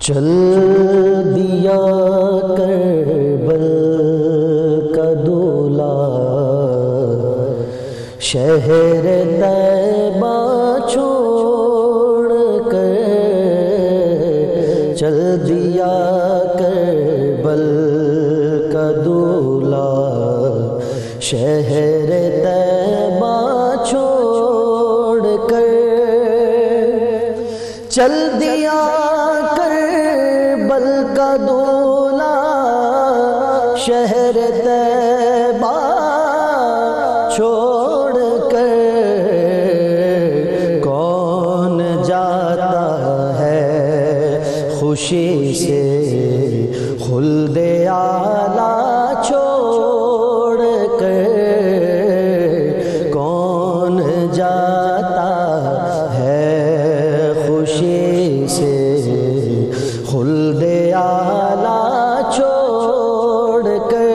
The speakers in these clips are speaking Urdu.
چل دیا کربل کا دولا۔ شہر طیبہ چھوڑ کر چل دیا کربل کا دولا۔ شہر طیبہ چھوڑ کر چل دیا کربل کا دولا شہر طیبہ چھوڑ کر کون جاتا ہے خوشی سے خلد آلہ چھوڑ کر کون جاتا خلد چھوڑ کر۔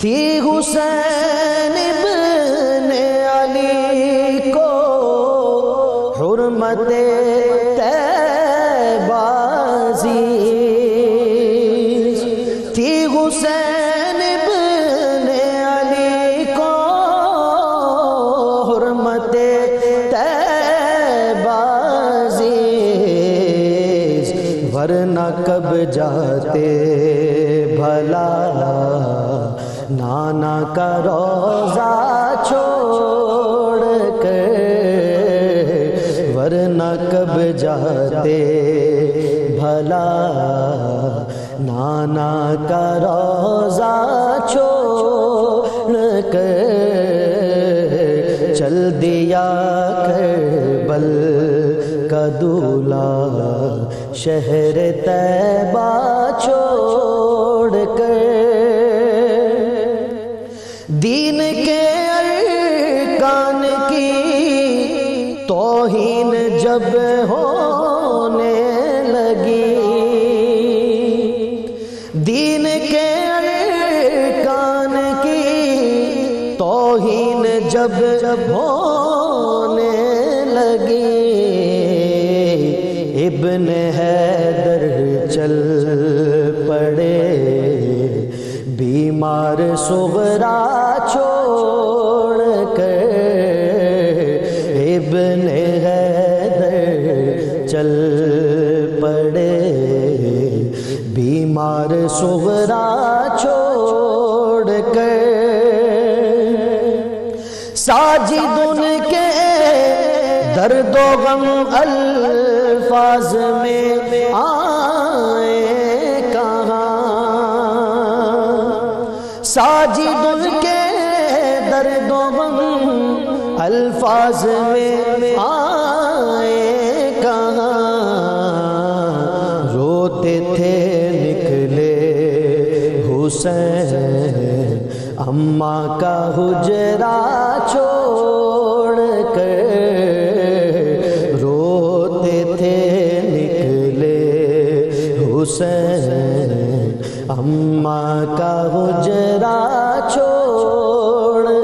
تھی حسین ابن علی کو حرمت کب جاتے بھلا نانا کا روزہ چھوڑ کر ورنہ کب جاتے بھلا نانا کا روزہ چھوڑ کر چل دیا کربل کا دولا شہر طیبہ چھوڑ کر دین کے ارکان کی توہین جب ہونے لگی۔ دین کے ارکان کی توہین جب جب ہونے لگی۔ ابن حیدر چل پڑے۔ بیمار سغرا چھوڑ کر ابن حیدر چل پڑے۔ بیمار سغرا چھوڑ کر ساجد ان کے درد و غم الفاظ میں آئے کہاں؟ ساجد ان کے درد و غم الفاظ میں آئے کہاں؟ روتے تھے نکلے حسین، اماں کا حجرا چھوڑ کر حسین اماں کا حجرہ چھوڑ۔